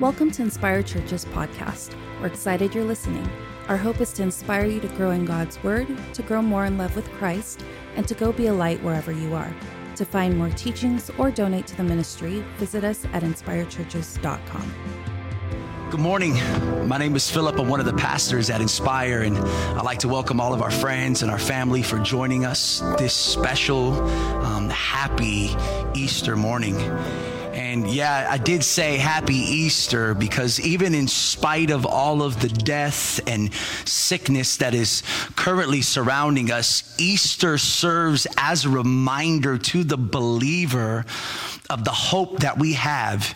Welcome to Inspire Church's podcast. We're excited you're listening. Our hope is to inspire you to grow in God's Word, to grow more in love with Christ, and to go be a light wherever you are. To find more teachings or donate to the ministry, visit us at inspirechurches.com. Good morning. My name is Philip. I'm one of the pastors at Inspire, and I'd like to welcome all of our friends and our family for joining us this special, um, happy Easter morning. And yeah, I did say happy Easter because even in spite of all of the death and sickness that is currently surrounding us, Easter serves as a reminder to the believer of the hope that we have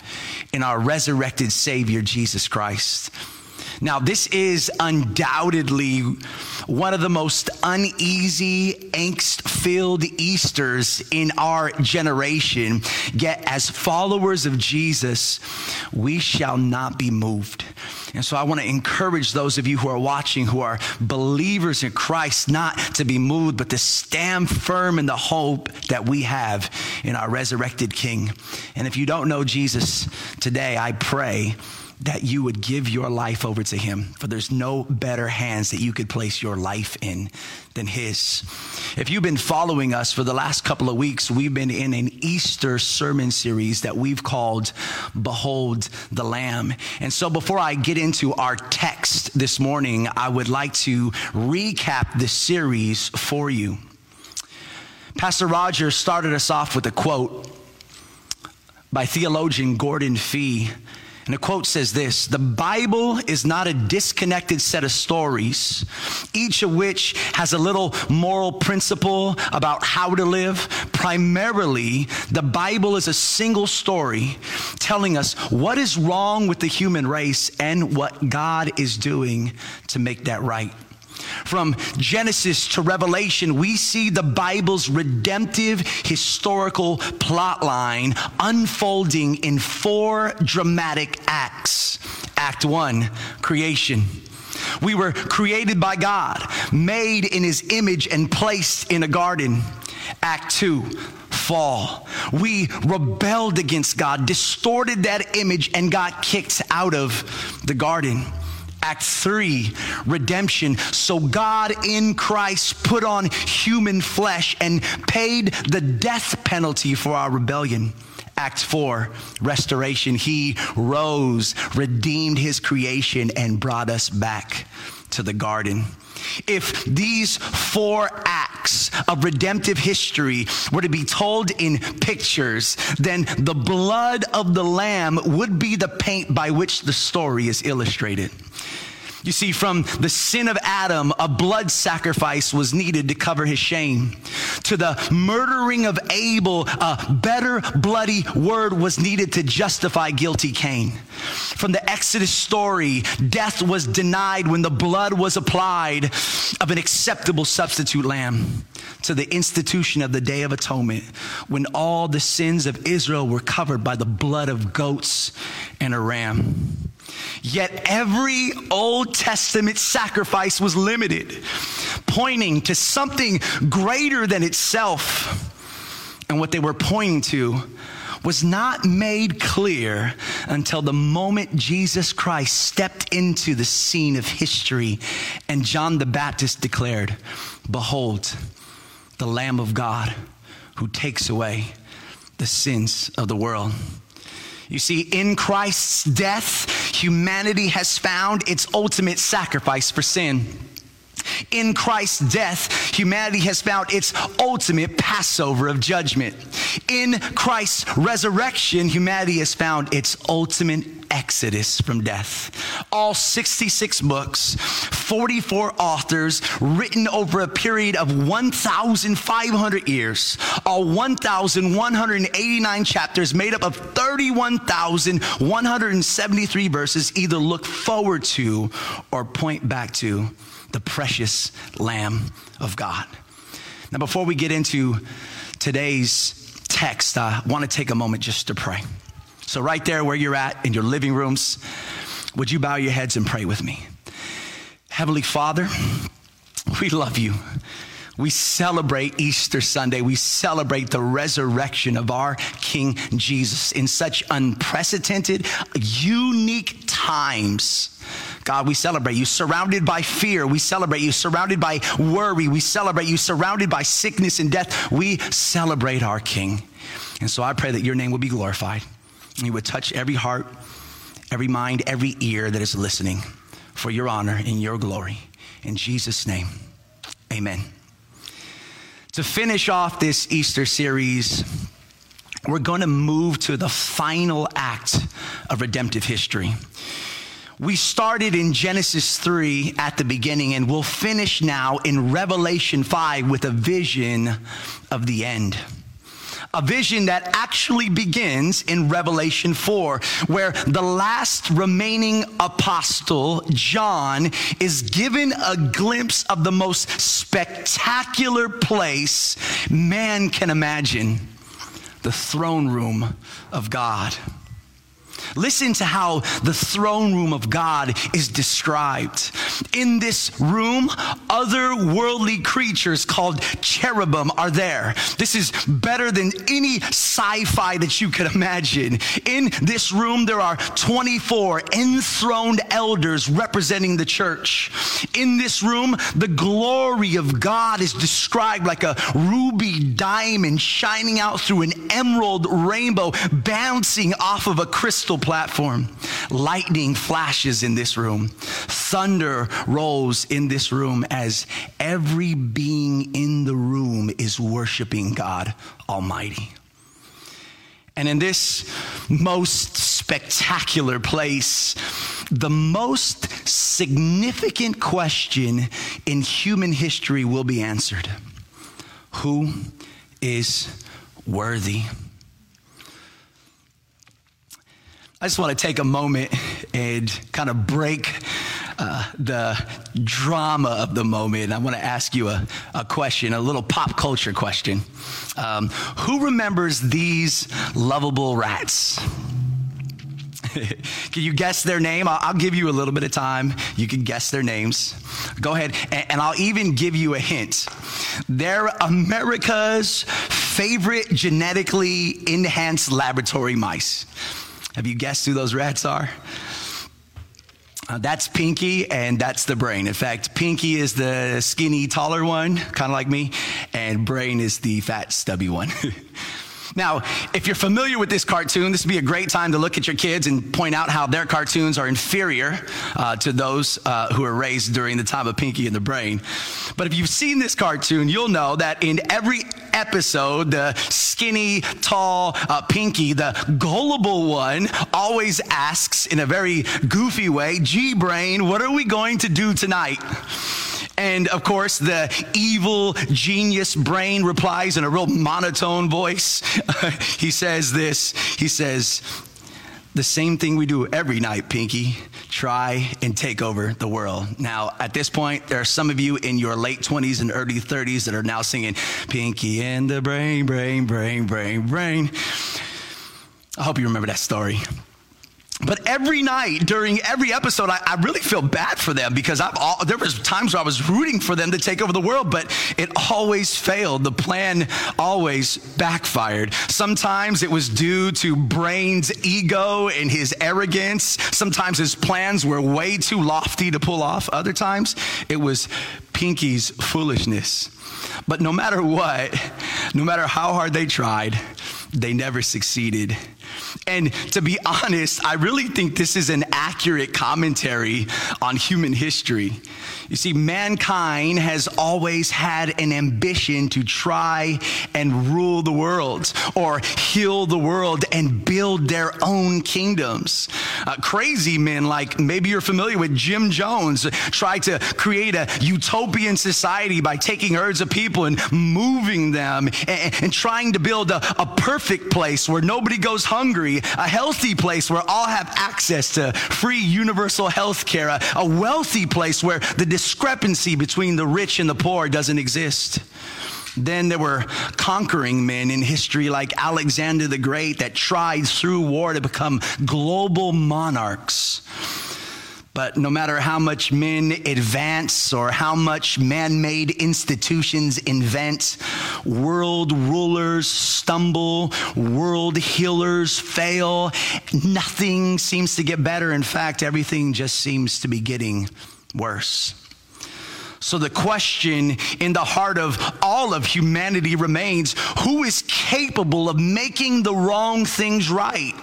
in our resurrected Savior, Jesus Christ. Now, this is undoubtedly one of the most uneasy, angst filled Easters in our generation. Yet, as followers of Jesus, we shall not be moved. And so, I want to encourage those of you who are watching, who are believers in Christ, not to be moved, but to stand firm in the hope that we have in our resurrected King. And if you don't know Jesus today, I pray that you would give your life over to him. For there's no better hands that you could place your life in than his. If you've been following us for the last couple of weeks we've been in an easter sermon series that we've called behold the lamb. And so before i get into our text this morning i would like to recap the series for you. Pastor roger started us off with a quote by theologian gordon fee and the quote says this The Bible is not a disconnected set of stories, each of which has a little moral principle about how to live. Primarily, the Bible is a single story telling us what is wrong with the human race and what God is doing to make that right. From Genesis to Revelation, we see the Bible's redemptive historical plot line unfolding in four dramatic acts. Act one, creation. We were created by God, made in his image, and placed in a garden. Act two, fall. We rebelled against God, distorted that image, and got kicked out of the garden. Act 3, redemption. So God in Christ put on human flesh and paid the death penalty for our rebellion. Act 4, restoration. He rose, redeemed his creation, and brought us back to the garden. If these four acts of redemptive history were to be told in pictures, then the blood of the Lamb would be the paint by which the story is illustrated. You see, from the sin of Adam, a blood sacrifice was needed to cover his shame. To the murdering of Abel, a better bloody word was needed to justify guilty Cain. From the Exodus story, death was denied when the blood was applied of an acceptable substitute lamb. To the institution of the Day of Atonement, when all the sins of Israel were covered by the blood of goats and a ram. Yet every Old Testament sacrifice was limited, pointing to something greater than itself. And what they were pointing to was not made clear until the moment Jesus Christ stepped into the scene of history and John the Baptist declared, Behold, the Lamb of God who takes away the sins of the world. You see, in Christ's death, humanity has found its ultimate sacrifice for sin. In Christ's death, humanity has found its ultimate Passover of judgment. In Christ's resurrection, humanity has found its ultimate exodus from death. All 66 books, 44 authors, written over a period of 1,500 years, all 1,189 chapters made up of 31,173 verses, either look forward to or point back to the precious Lamb of God. Now, before we get into today's text, I want to take a moment just to pray. So, right there where you're at in your living rooms, would you bow your heads and pray with me? Heavenly Father, we love you. We celebrate Easter Sunday. We celebrate the resurrection of our King Jesus in such unprecedented, unique times. God, we celebrate you surrounded by fear. We celebrate you surrounded by worry. We celebrate you surrounded by sickness and death. We celebrate our King. And so I pray that your name will be glorified. You would touch every heart, every mind, every ear that is listening for your honor and your glory. In Jesus' name, amen. To finish off this Easter series, we're going to move to the final act of redemptive history. We started in Genesis 3 at the beginning, and we'll finish now in Revelation 5 with a vision of the end a vision that actually begins in Revelation 4, where the last remaining apostle, John, is given a glimpse of the most spectacular place man can imagine the throne room of God. Listen to how the throne room of God is described. In this room, other worldly creatures called cherubim are there. This is better than any sci fi that you could imagine. In this room, there are 24 enthroned elders representing the church. In this room, the glory of God is described like a ruby diamond shining out through an emerald rainbow, bouncing off of a crystal platform. Lightning flashes in this room. Thunder rolls in this room as every being in the room is worshiping God Almighty. And in this most spectacular place, the most significant question in human history will be answered Who is worthy? I just want to take a moment and kind of break uh, the drama of the moment. I want to ask you a, a question, a little pop culture question. Um, who remembers these lovable rats? can you guess their name? I'll, I'll, give you a little bit of time. You can guess their names. Go ahead, and, and I'll even give you a hint. They're America's favorite genetically enhanced laboratory mice. Have you guessed who those rats are? Uh, that's Pinky, and that's the brain. In fact, Pinky is the skinny, taller one, kind of like me, and Brain is the fat, stubby one. Now, if you're familiar with this cartoon, this would be a great time to look at your kids and point out how their cartoons are inferior uh, to those uh, who were raised during the time of Pinky and the Brain. But if you've seen this cartoon, you'll know that in every episode, the skinny, tall uh, Pinky, the gullible one, always asks in a very goofy way, Gee, Brain, what are we going to do tonight? And of course, the evil genius brain replies in a real monotone voice. he says this He says, the same thing we do every night, Pinky. Try and take over the world. Now, at this point, there are some of you in your late 20s and early 30s that are now singing Pinky and the brain, brain, brain, brain, brain. I hope you remember that story. But every night during every episode, I, I, really feel bad for them because I've all, there was times where I was rooting for them to take over the world, but it always failed. The plan always backfired. Sometimes it was due to Brain's ego and his arrogance. Sometimes his plans were way too lofty to pull off. Other times it was Pinky's foolishness. But no matter what, no matter how hard they tried, they never succeeded. And to be honest, I really think this is an accurate commentary on human history. You see, mankind has always had an ambition to try and rule the world or heal the world and build their own kingdoms. Uh, crazy men, like maybe you're familiar with Jim Jones, tried to create a utopian society by taking herds of people and moving them and, and trying to build a, a perfect place where nobody goes hungry, a healthy place where all have access to free universal health care, a, a wealthy place where the discrepancy between the rich and the poor doesn't exist. Then there were conquering men in history like Alexander the Great that tried through war to become global monarchs. But no matter how much men advance or how much man made institutions invent, world rulers stumble, world healers fail, nothing seems to get better. In fact, everything just seems to be getting worse. So the question in the heart of all of humanity remains who is capable of making the wrong things right?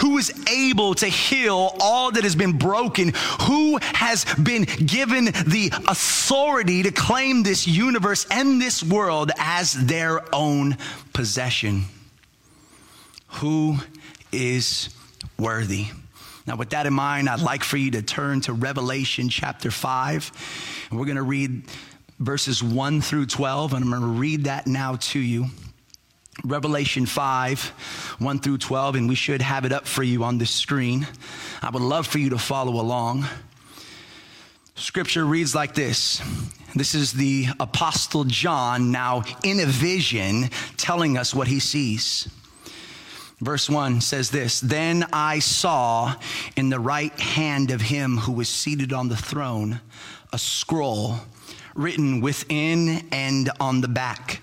Who is able to heal all that has been broken? Who has been given the authority to claim this universe and this world as their own possession? Who is worthy? Now, with that in mind, I'd like for you to turn to Revelation chapter 5. And we're going to read verses 1 through 12. And I'm going to read that now to you. Revelation 5, 1 through 12. And we should have it up for you on the screen. I would love for you to follow along. Scripture reads like this. This is the Apostle John now in a vision telling us what he sees. Verse 1 says this Then I saw in the right hand of him who was seated on the throne a scroll written within and on the back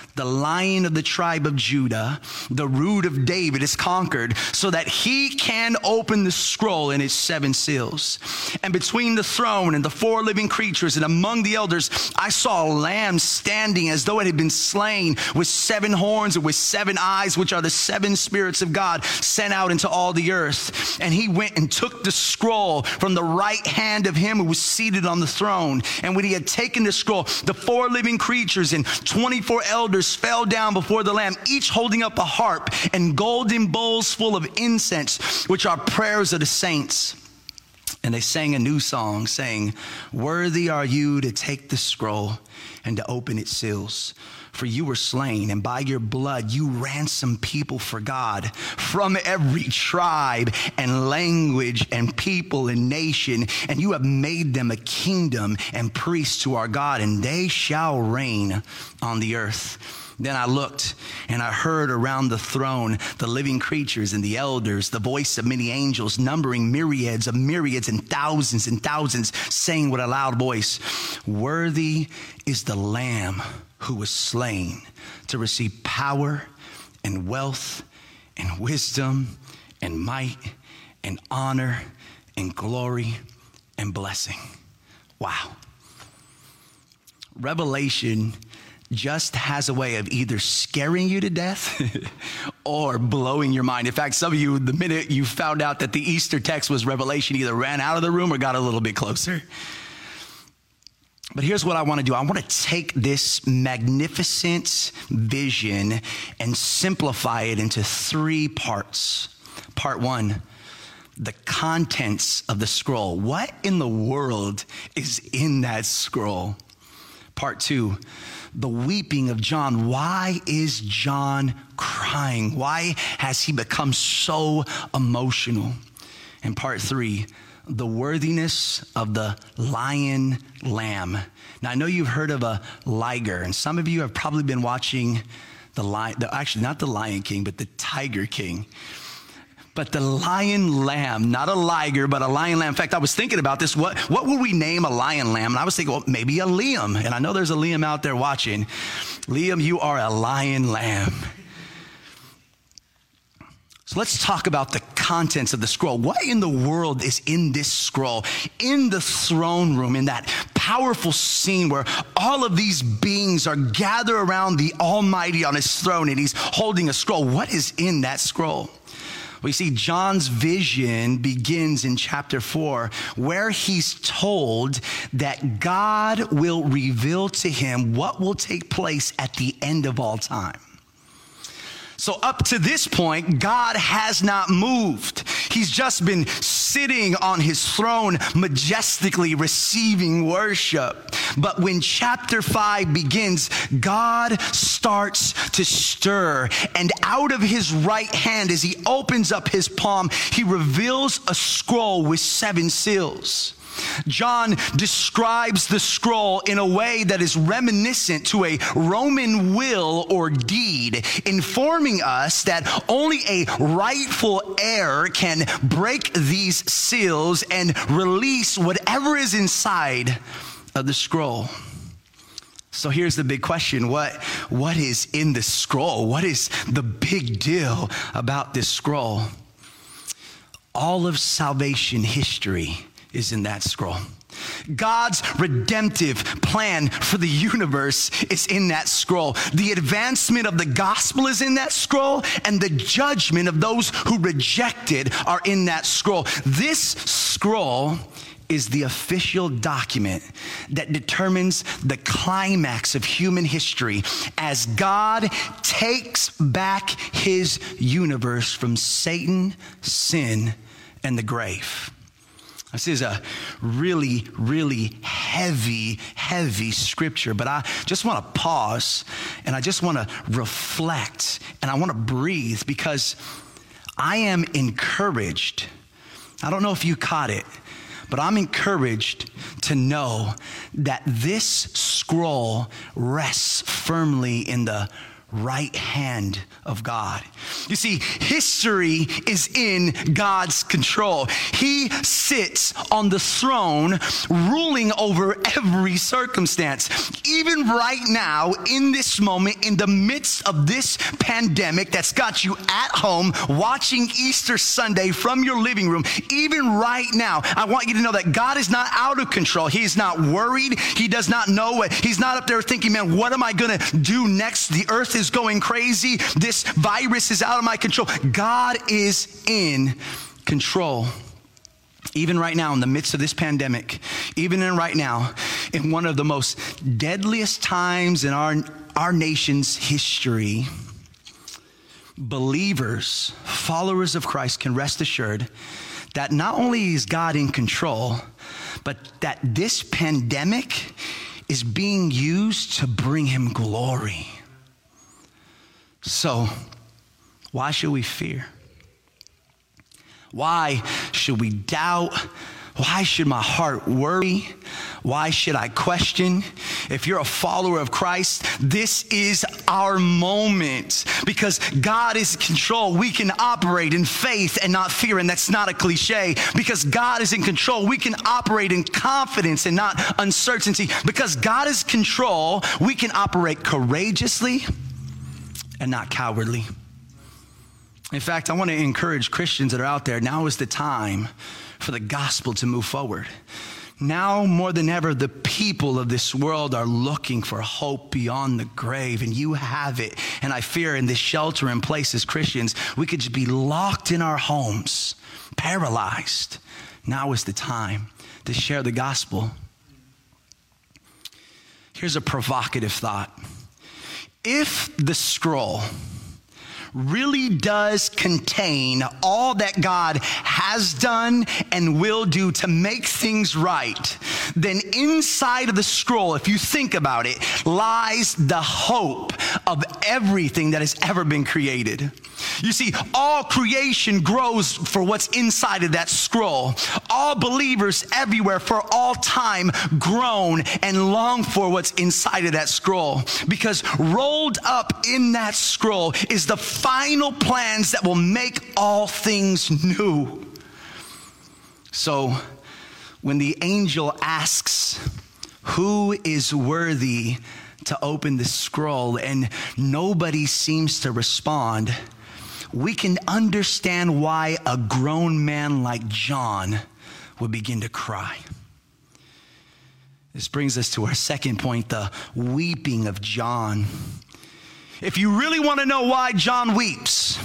the lion of the tribe of Judah, the root of David, is conquered so that he can open the scroll and its seven seals. And between the throne and the four living creatures and among the elders, I saw a lamb standing as though it had been slain with seven horns and with seven eyes, which are the seven spirits of God sent out into all the earth. And he went and took the scroll from the right hand of him who was seated on the throne. And when he had taken the scroll, the four living creatures and 24 elders fell down before the Lamb, each holding up a harp and golden bowls full of incense, which are prayers of the saints. And they sang a new song, saying, Worthy are you to take the scroll and to open its seals. For you were slain, and by your blood you ransomed people for God from every tribe and language and people and nation. And you have made them a kingdom and priests to our God, and they shall reign on the earth. Then I looked and I heard around the throne the living creatures and the elders, the voice of many angels, numbering myriads of myriads and thousands and thousands, saying with a loud voice, Worthy is the Lamb who was slain to receive power and wealth and wisdom and might and honor and glory and blessing. Wow. Revelation just has a way of either scaring you to death or blowing your mind. In fact, some of you, the minute you found out that the Easter text was Revelation, either ran out of the room or got a little bit closer. But here's what I want to do I want to take this magnificent vision and simplify it into three parts. Part one, the contents of the scroll. What in the world is in that scroll? Part two, the weeping of John. Why is John crying? Why has he become so emotional? And part three, the worthiness of the lion lamb. Now, I know you've heard of a liger, and some of you have probably been watching the lion, actually, not the Lion King, but the Tiger King. But the lion lamb, not a liger, but a lion lamb. In fact, I was thinking about this. What, what would we name a lion lamb? And I was thinking, well, maybe a Liam. And I know there's a Liam out there watching. Liam, you are a lion lamb. So let's talk about the contents of the scroll. What in the world is in this scroll? In the throne room, in that powerful scene where all of these beings are gathered around the Almighty on his throne and he's holding a scroll. What is in that scroll? We see John's vision begins in chapter four, where he's told that God will reveal to him what will take place at the end of all time. So, up to this point, God has not moved. He's just been sitting on his throne, majestically receiving worship. But when chapter 5 begins, God starts to stir, and out of his right hand, as he opens up his palm, he reveals a scroll with seven seals. John describes the scroll in a way that is reminiscent to a Roman will or deed, informing us that only a rightful heir can break these seals and release whatever is inside of the scroll. So here's the big question. What, what is in the scroll? What is the big deal about this scroll? All of salvation history is in that scroll. God's redemptive plan for the universe is in that scroll. The advancement of the gospel is in that scroll, and the judgment of those who rejected are in that scroll. This scroll is the official document that determines the climax of human history as God takes back his universe from Satan, sin, and the grave. This is a really, really heavy, heavy scripture, but I just want to pause and I just want to reflect and I want to breathe because I am encouraged. I don't know if you caught it, but I'm encouraged to know that this scroll rests firmly in the right hand of God. You see, history is in God's control. He sits on the throne, ruling over every circumstance. Even right now, in this moment, in the midst of this pandemic that's got you at home watching Easter Sunday from your living room, even right now, I want you to know that God is not out of control. He's not worried. He does not know what, he's not up there thinking, man, what am I going to do next? The earth is going crazy. This virus is out of my control. God is in control. Even right now, in the midst of this pandemic, even in right now, in one of the most deadliest times in our, our nation's history, believers, followers of Christ can rest assured that not only is God in control, but that this pandemic is being used to bring him glory. So, why should we fear? Why should we doubt? Why should my heart worry? Why should I question? If you're a follower of Christ, this is our moment because God is in control. We can operate in faith and not fear, and that's not a cliche. Because God is in control, we can operate in confidence and not uncertainty. Because God is control, we can operate courageously and not cowardly. In fact, I want to encourage Christians that are out there now is the time for the gospel to move forward. Now, more than ever, the people of this world are looking for hope beyond the grave, and you have it. And I fear in this shelter in place as Christians, we could just be locked in our homes, paralyzed. Now is the time to share the gospel. Here's a provocative thought if the scroll really does contain all that God has done and will do to make things right, then inside of the scroll, if you think about it, lies the hope of everything that has ever been created. You see, all creation grows for what's inside of that scroll. All believers everywhere for all time groan and long for what's inside of that scroll. Because rolled up in that scroll is the final plans that will make all things new. So when the angel asks, Who is worthy to open the scroll? and nobody seems to respond we can understand why a grown man like John would begin to cry. This brings us to our second point the weeping of John. If you really want to know why John weeps,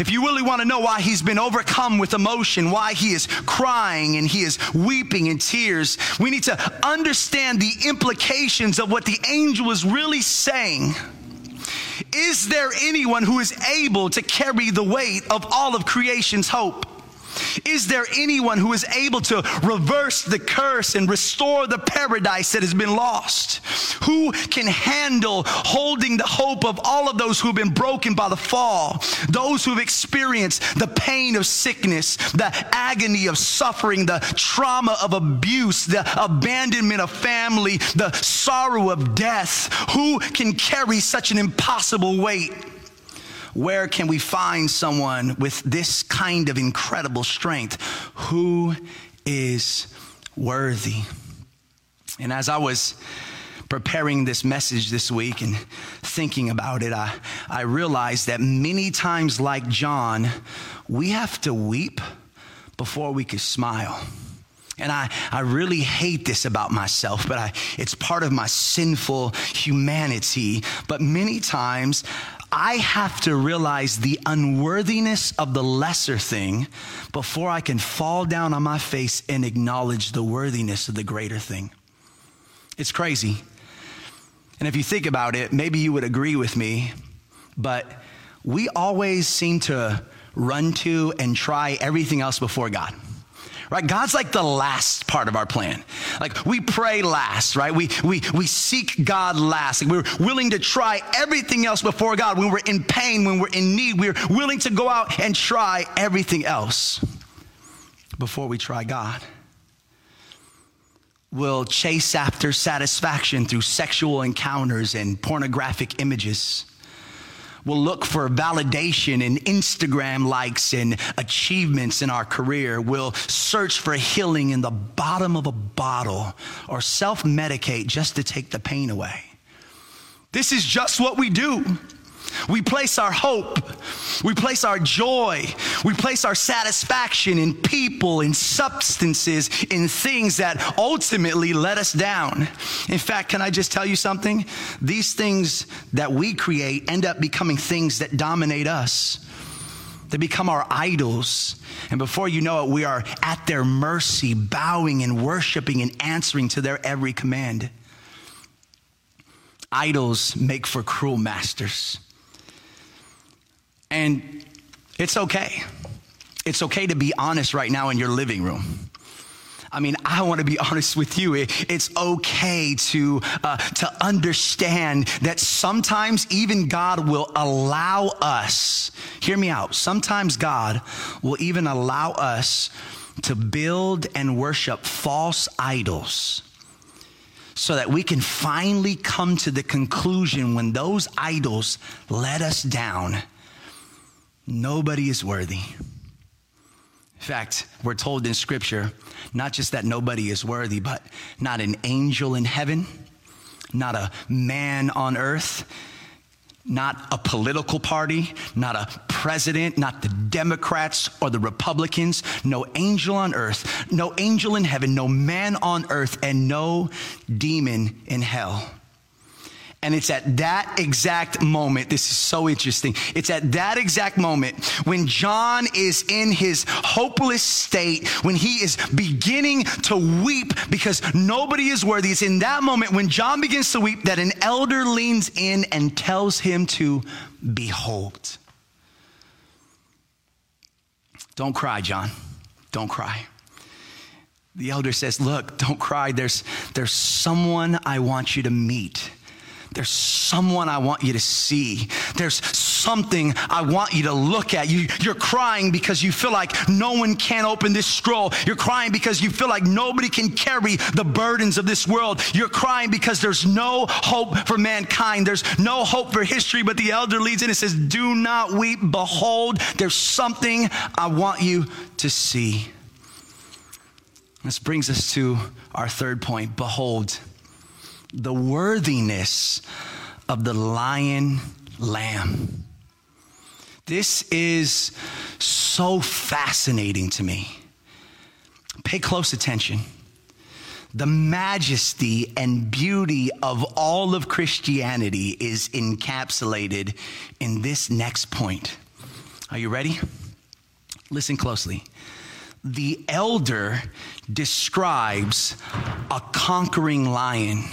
if you really want to know why he's been overcome with emotion, why he is crying and he is weeping in tears, we need to understand the implications of what the angel is really saying. Is there anyone who is able to carry the weight of all of creation's hope? Is there anyone who is able to reverse the curse and restore the paradise that has been lost? Who can handle holding the hope of all of those who've been broken by the fall, those who've experienced the pain of sickness, the agony of suffering, the trauma of abuse, the abandonment of family, the sorrow of death? Who can carry such an impossible weight? Where can we find someone with this kind of incredible strength? Who is worthy? And as I was preparing this message this week and thinking about it, I, I realized that many times, like John, we have to weep before we can smile. And I, I really hate this about myself, but I, it's part of my sinful humanity. But many times I have to realize the unworthiness of the lesser thing before I can fall down on my face and acknowledge the worthiness of the greater thing. It's crazy. And if you think about it, maybe you would agree with me, but we always seem to run to and try everything else before God right? God's like the last part of our plan. Like we pray last, right? We, we, we seek God last. Like we're willing to try everything else before God. When we're in pain, when we're in need, we're willing to go out and try everything else before we try God. We'll chase after satisfaction through sexual encounters and pornographic images We'll look for validation in Instagram likes and achievements in our career. We'll search for healing in the bottom of a bottle or self medicate just to take the pain away. This is just what we do. We place our hope, we place our joy, we place our satisfaction in people, in substances, in things that ultimately let us down. In fact, can I just tell you something? These things that we create end up becoming things that dominate us. They become our idols. And before you know it, we are at their mercy, bowing and worshiping and answering to their every command. Idols make for cruel masters. And it's okay. It's okay to be honest right now in your living room. I mean, I want to be honest with you. It's okay to, uh, to understand that sometimes even God will allow us, hear me out, sometimes God will even allow us to build and worship false idols so that we can finally come to the conclusion when those idols let us down Nobody is worthy. In fact, we're told in Scripture not just that nobody is worthy, but not an angel in heaven, not a man on earth, not a political party, not a president, not the Democrats or the Republicans, no angel on earth, no angel in heaven, no man on earth, and no demon in hell and it's at that exact moment, this is so interesting. It's at that exact moment when John is in his hopeless state, when he is beginning to weep because nobody is worthy. It's in that moment when John begins to weep that an elder leans in and tells him to behold. Don't cry, John. Don't cry. The elder says, Look, don't cry. There's, there's someone I want you to meet. There's someone I want you to see. There's something I want you to look at. You, you're crying because you feel like no one can open this scroll. You're crying because you feel like nobody can carry the burdens of this world. You're crying because there's no hope for mankind. There's no hope for history. But the elder leads in and says, Do not weep. Behold, there's something I want you to see. This brings us to our third point. Behold the worthiness of the lion lamb. This is so fascinating to me. Pay close attention. The majesty and beauty of all of Christianity is encapsulated in this next point. Are you ready? Listen closely. The elder describes a conquering lion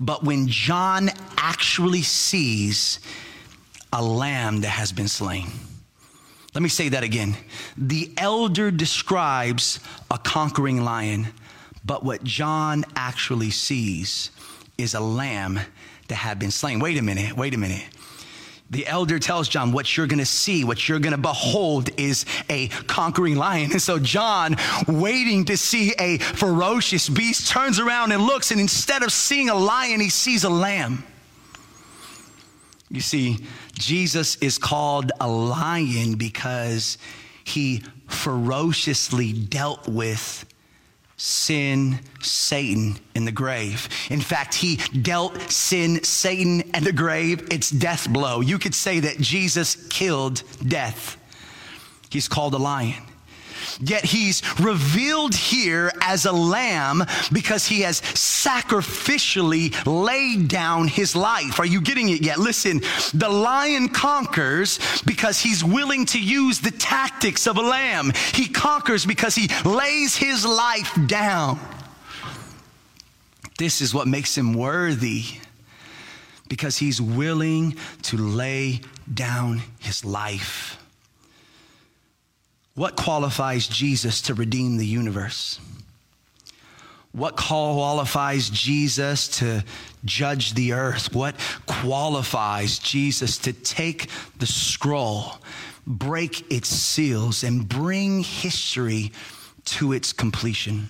but when John actually sees a lamb that has been slain, Let me say that again. The elder describes a conquering lion, but what John actually sees is a lamb that had been slain. Wait a minute, wait a minute. The elder tells John, What you're gonna see, what you're gonna behold is a conquering lion. And so John, waiting to see a ferocious beast, turns around and looks, and instead of seeing a lion, he sees a lamb. You see, Jesus is called a lion because he ferociously dealt with sin, Satan in the grave. In fact, he dealt sin, Satan, and the grave its death blow. You could say that Jesus killed death. He's called a lion. Yet he's revealed here as a lamb because he has sacrificially laid down his life. Are you getting it yet? Listen, the lion conquers because he's willing to use the tactics of a lamb. He conquers because he lays his life down. This is what makes him worthy because he's willing to lay down his life. What qualifies Jesus to redeem the universe? What qualifies Jesus to judge the earth? What qualifies Jesus to take the scroll, break its seals, and bring history to its completion?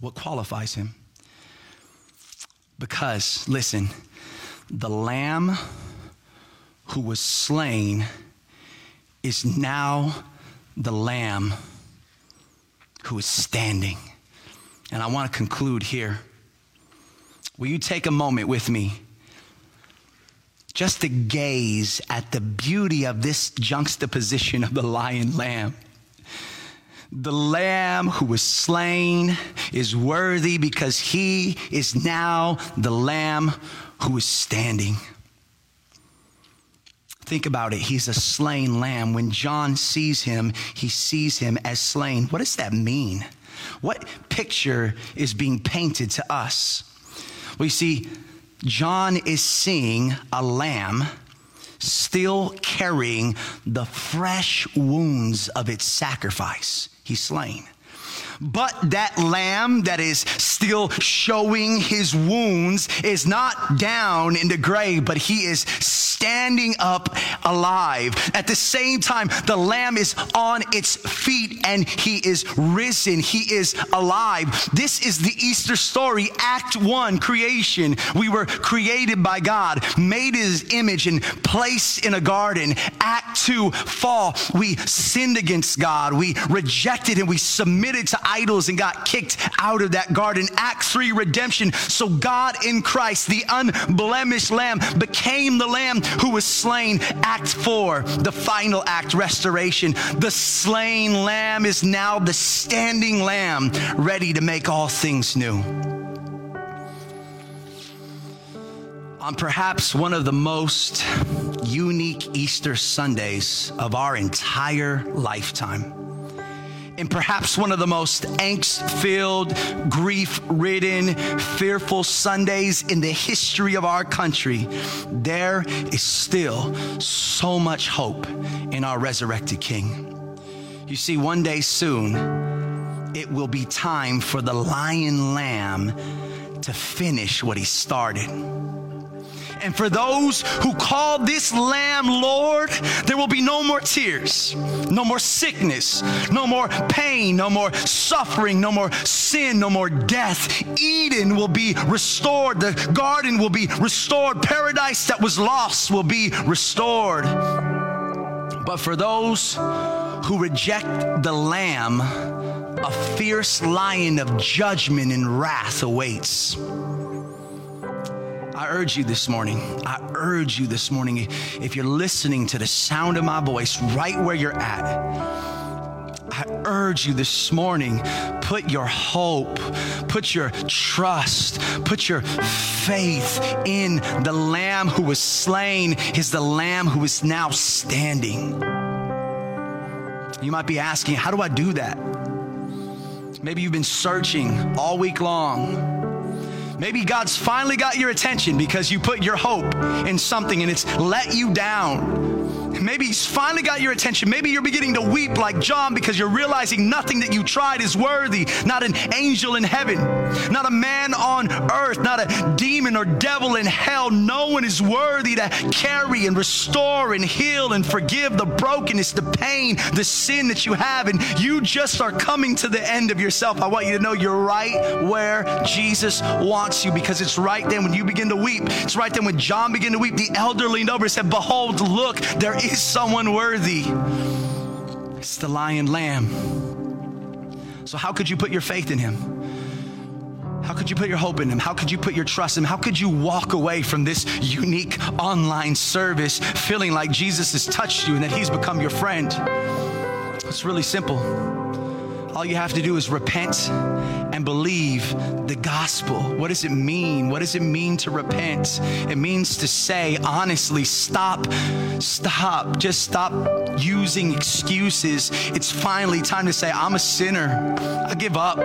What qualifies him? Because, listen, the Lamb who was slain is now the Lamb who is standing. And I want to conclude here. Will you take a moment with me just to gaze at the beauty of this juxtaposition of the lion lamb? The lamb who was slain is worthy because he is now the lamb who is standing. Think about it. He's a slain lamb. When John sees him, he sees him as slain. What does that mean? What picture is being painted to us? We see John is seeing a lamb still carrying the fresh wounds of its sacrifice. He's slain. But that lamb that is still showing his wounds is not down in the grave, but he is standing up alive. At the same time, the lamb is on its feet and he is risen. He is alive. This is the Easter story, Act One, creation. We were created by God, made his image, and placed in a garden. Act Two, fall. We sinned against God. We rejected and We submitted to idols and got kicked out of that garden. Act three, redemption. So God in Christ, the unblemished lamb, became the lamb who was slain. Act four, the final act, restoration. The slain lamb is now the standing lamb, ready to make all things new. On perhaps one of the most unique Easter Sundays of our entire lifetime in perhaps one of the most angst filled, grief ridden, fearful Sundays in the history of our country, there is still so much hope in our resurrected King. You see, one day soon, it will be time for the lion lamb to finish what he started. And for those who call this lamb Lord, there will be no more tears, no more sickness, no more pain, no more suffering, no more sin, no more death. Eden will be restored. The garden will be restored. Paradise that was lost will be restored. But for those who reject the lamb, a fierce lion of judgment and wrath awaits. I urge you this morning, I urge you this morning, if you're listening to the sound of my voice right where you're at, I urge you this morning, put your hope, put your trust, put your faith in the Lamb who was slain, is the Lamb who is now standing. You might be asking, how do I do that? Maybe you've been searching all week long Maybe God's finally got your attention because you put your hope in something and it's let you down. Maybe he's finally got your attention. Maybe you're beginning to weep like John because you're realizing nothing that you tried is worthy. Not an angel in heaven, not a man on earth, not a demon or devil in hell. No one is worthy to carry and restore and heal and forgive the brokenness, the pain, the sin that you have. And you just are coming to the end of yourself. I want you to know you're right where Jesus wants you because it's right then when you begin to weep. It's right then when John began to weep. The elder leaned over and said, Behold, look, there is someone worthy. It's the lion lamb. So, how could you put your faith in him? How could you put your hope in him? How could you put your trust in him? How could you walk away from this unique online service feeling like Jesus has touched you and that he's become your friend? It's really simple. All you have to do is repent and believe the gospel. What does it mean? What does it mean to repent? It means to say, honestly, stop, stop, just stop using excuses. It's finally time to say, I'm a sinner. I give up.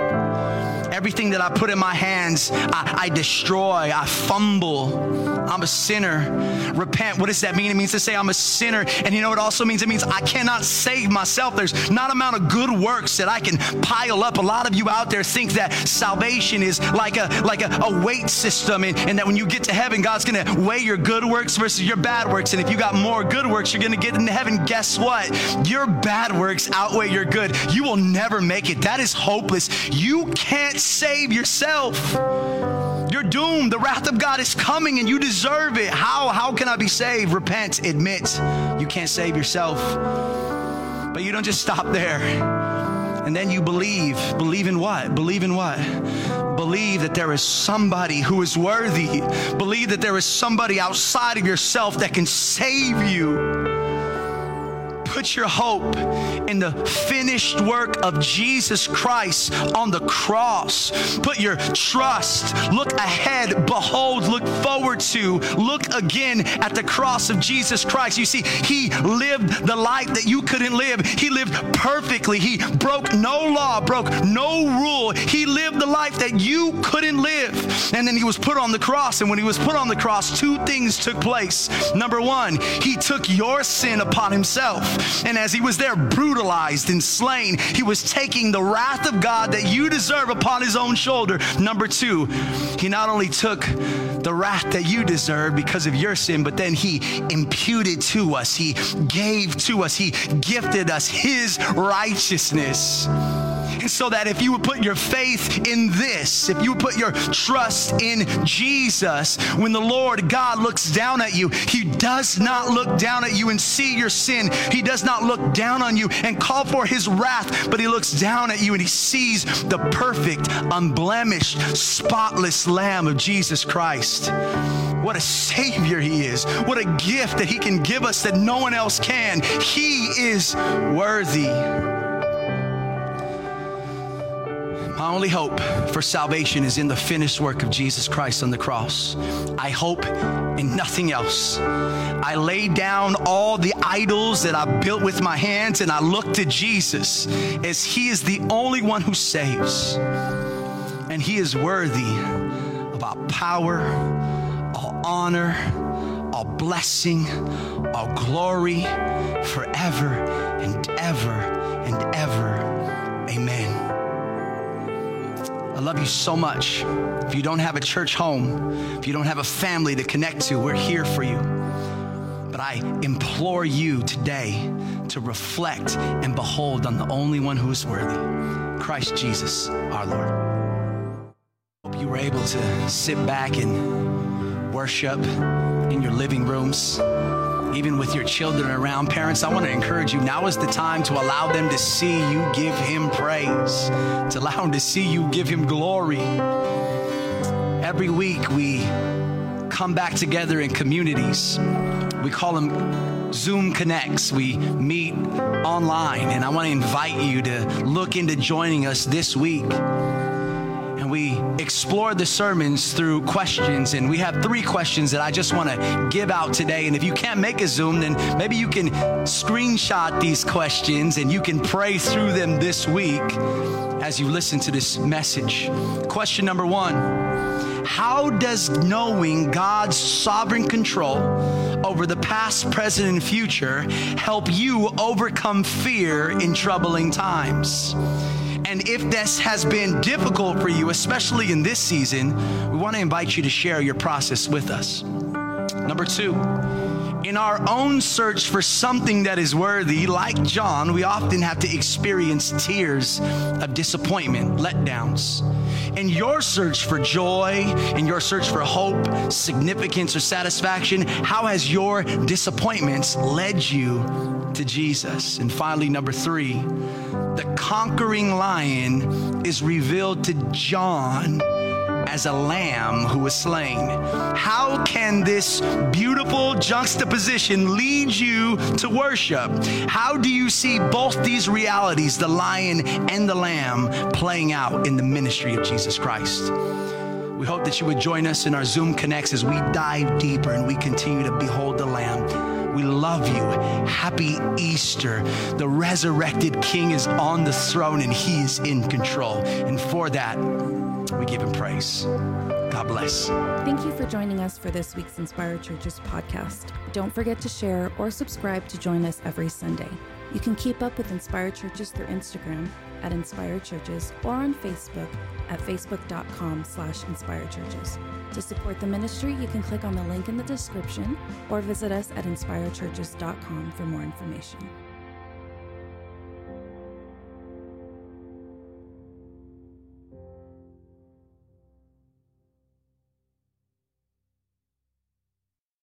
Everything that I put in my hands, I, I destroy, I fumble. I'm a sinner. Repent, what does that mean? It means to say I'm a sinner. And you know what also means? It means I cannot save myself. There's not amount of good works that I can pile up. A lot of you out there think that salvation is like a like a, a weight system and, and that when you get to heaven, God's gonna weigh your good works versus your bad works. And if you got more good works, you're gonna get into heaven. Guess what? Your bad works outweigh your good. You will never make it. That is hopeless. You can't save yourself. You're doomed. The wrath of God is coming and you deserve it. How? How can I be saved? Repent, admit you can't save yourself. But you don't just stop there. And then you believe. Believe in what? Believe in what? Believe that there is somebody who is worthy. Believe that there is somebody outside of yourself that can save you put your hope in the finished work of Jesus Christ on the cross. Put your trust, look ahead, behold, look forward to, look again at the cross of Jesus Christ. You see, He lived the life that you couldn't live. He lived perfectly. He broke no law, broke no rule. He lived the life that you couldn't live. And then He was put on the cross. And when He was put on the cross, two things took place. Number one, He took your sin upon Himself. And as he was there brutalized and slain, he was taking the wrath of God that you deserve upon his own shoulder. Number two, he not only took the wrath that you deserve because of your sin, but then he imputed to us, he gave to us, he gifted us his righteousness so that if you would put your faith in this, if you would put your trust in Jesus, when the Lord God looks down at you, He does not look down at you and see your sin. He does not look down on you and call for His wrath, but He looks down at you and He sees the perfect, unblemished, spotless Lamb of Jesus Christ. What a Savior He is. What a gift that He can give us that no one else can. He is worthy. My only hope for salvation is in the finished work of Jesus Christ on the cross. I hope in nothing else. I lay down all the idols that I built with my hands and I look to Jesus as He is the only one who saves. And He is worthy of our power, our honor, our blessing, our glory forever and ever and ever. I love you so much. If you don't have a church home, if you don't have a family to connect to, we're here for you. But I implore you today to reflect and behold on the only one who is worthy Christ Jesus, our Lord. Hope you were able to sit back and worship in your living rooms even with your children around. Parents, I want to encourage you now is the time to allow them to see you give Him praise, to allow them to see you give Him glory. Every week we come back together in communities. We call them Zoom Connects. We meet online, and I want to invite you to look into joining us this week and we explore the sermons through questions. And we have three questions that I just want to give out today. And if you can't make a Zoom, then maybe you can screenshot these questions and you can pray through them this week as you listen to this message. Question number one How does knowing God's sovereign control over the past, present, and future help you overcome fear in troubling times. And if this has been difficult for you, especially in this season, we want to invite you to share your process with us. Number two, in our own search for something that is worthy, like John, we often have to experience tears of disappointment, letdowns. In your search for joy, in your search for hope, significance, or satisfaction, how has your disappointments led you to Jesus? And finally, number three, the conquering lion is revealed to John as a lamb who was slain. How can this beautiful juxtaposition lead you to worship? How do you see both these realities, the lion and the lamb, playing out in the ministry of Jesus Christ? We hope that you would join us in our Zoom Connects as we dive deeper and we continue to behold the Lamb. We love you. Happy Easter. The resurrected King is on the throne and he is in control. And for that, we give him praise. God bless. Thank you for joining us for this week's Inspired Churches podcast. Don't forget to share or subscribe to join us every Sunday. You can keep up with Inspired Churches through Instagram at Inspired Churches or on Facebook at facebook.com slash inspired churches. To support the ministry, you can click on the link in the description or visit us at inspiredchurches.com for more information.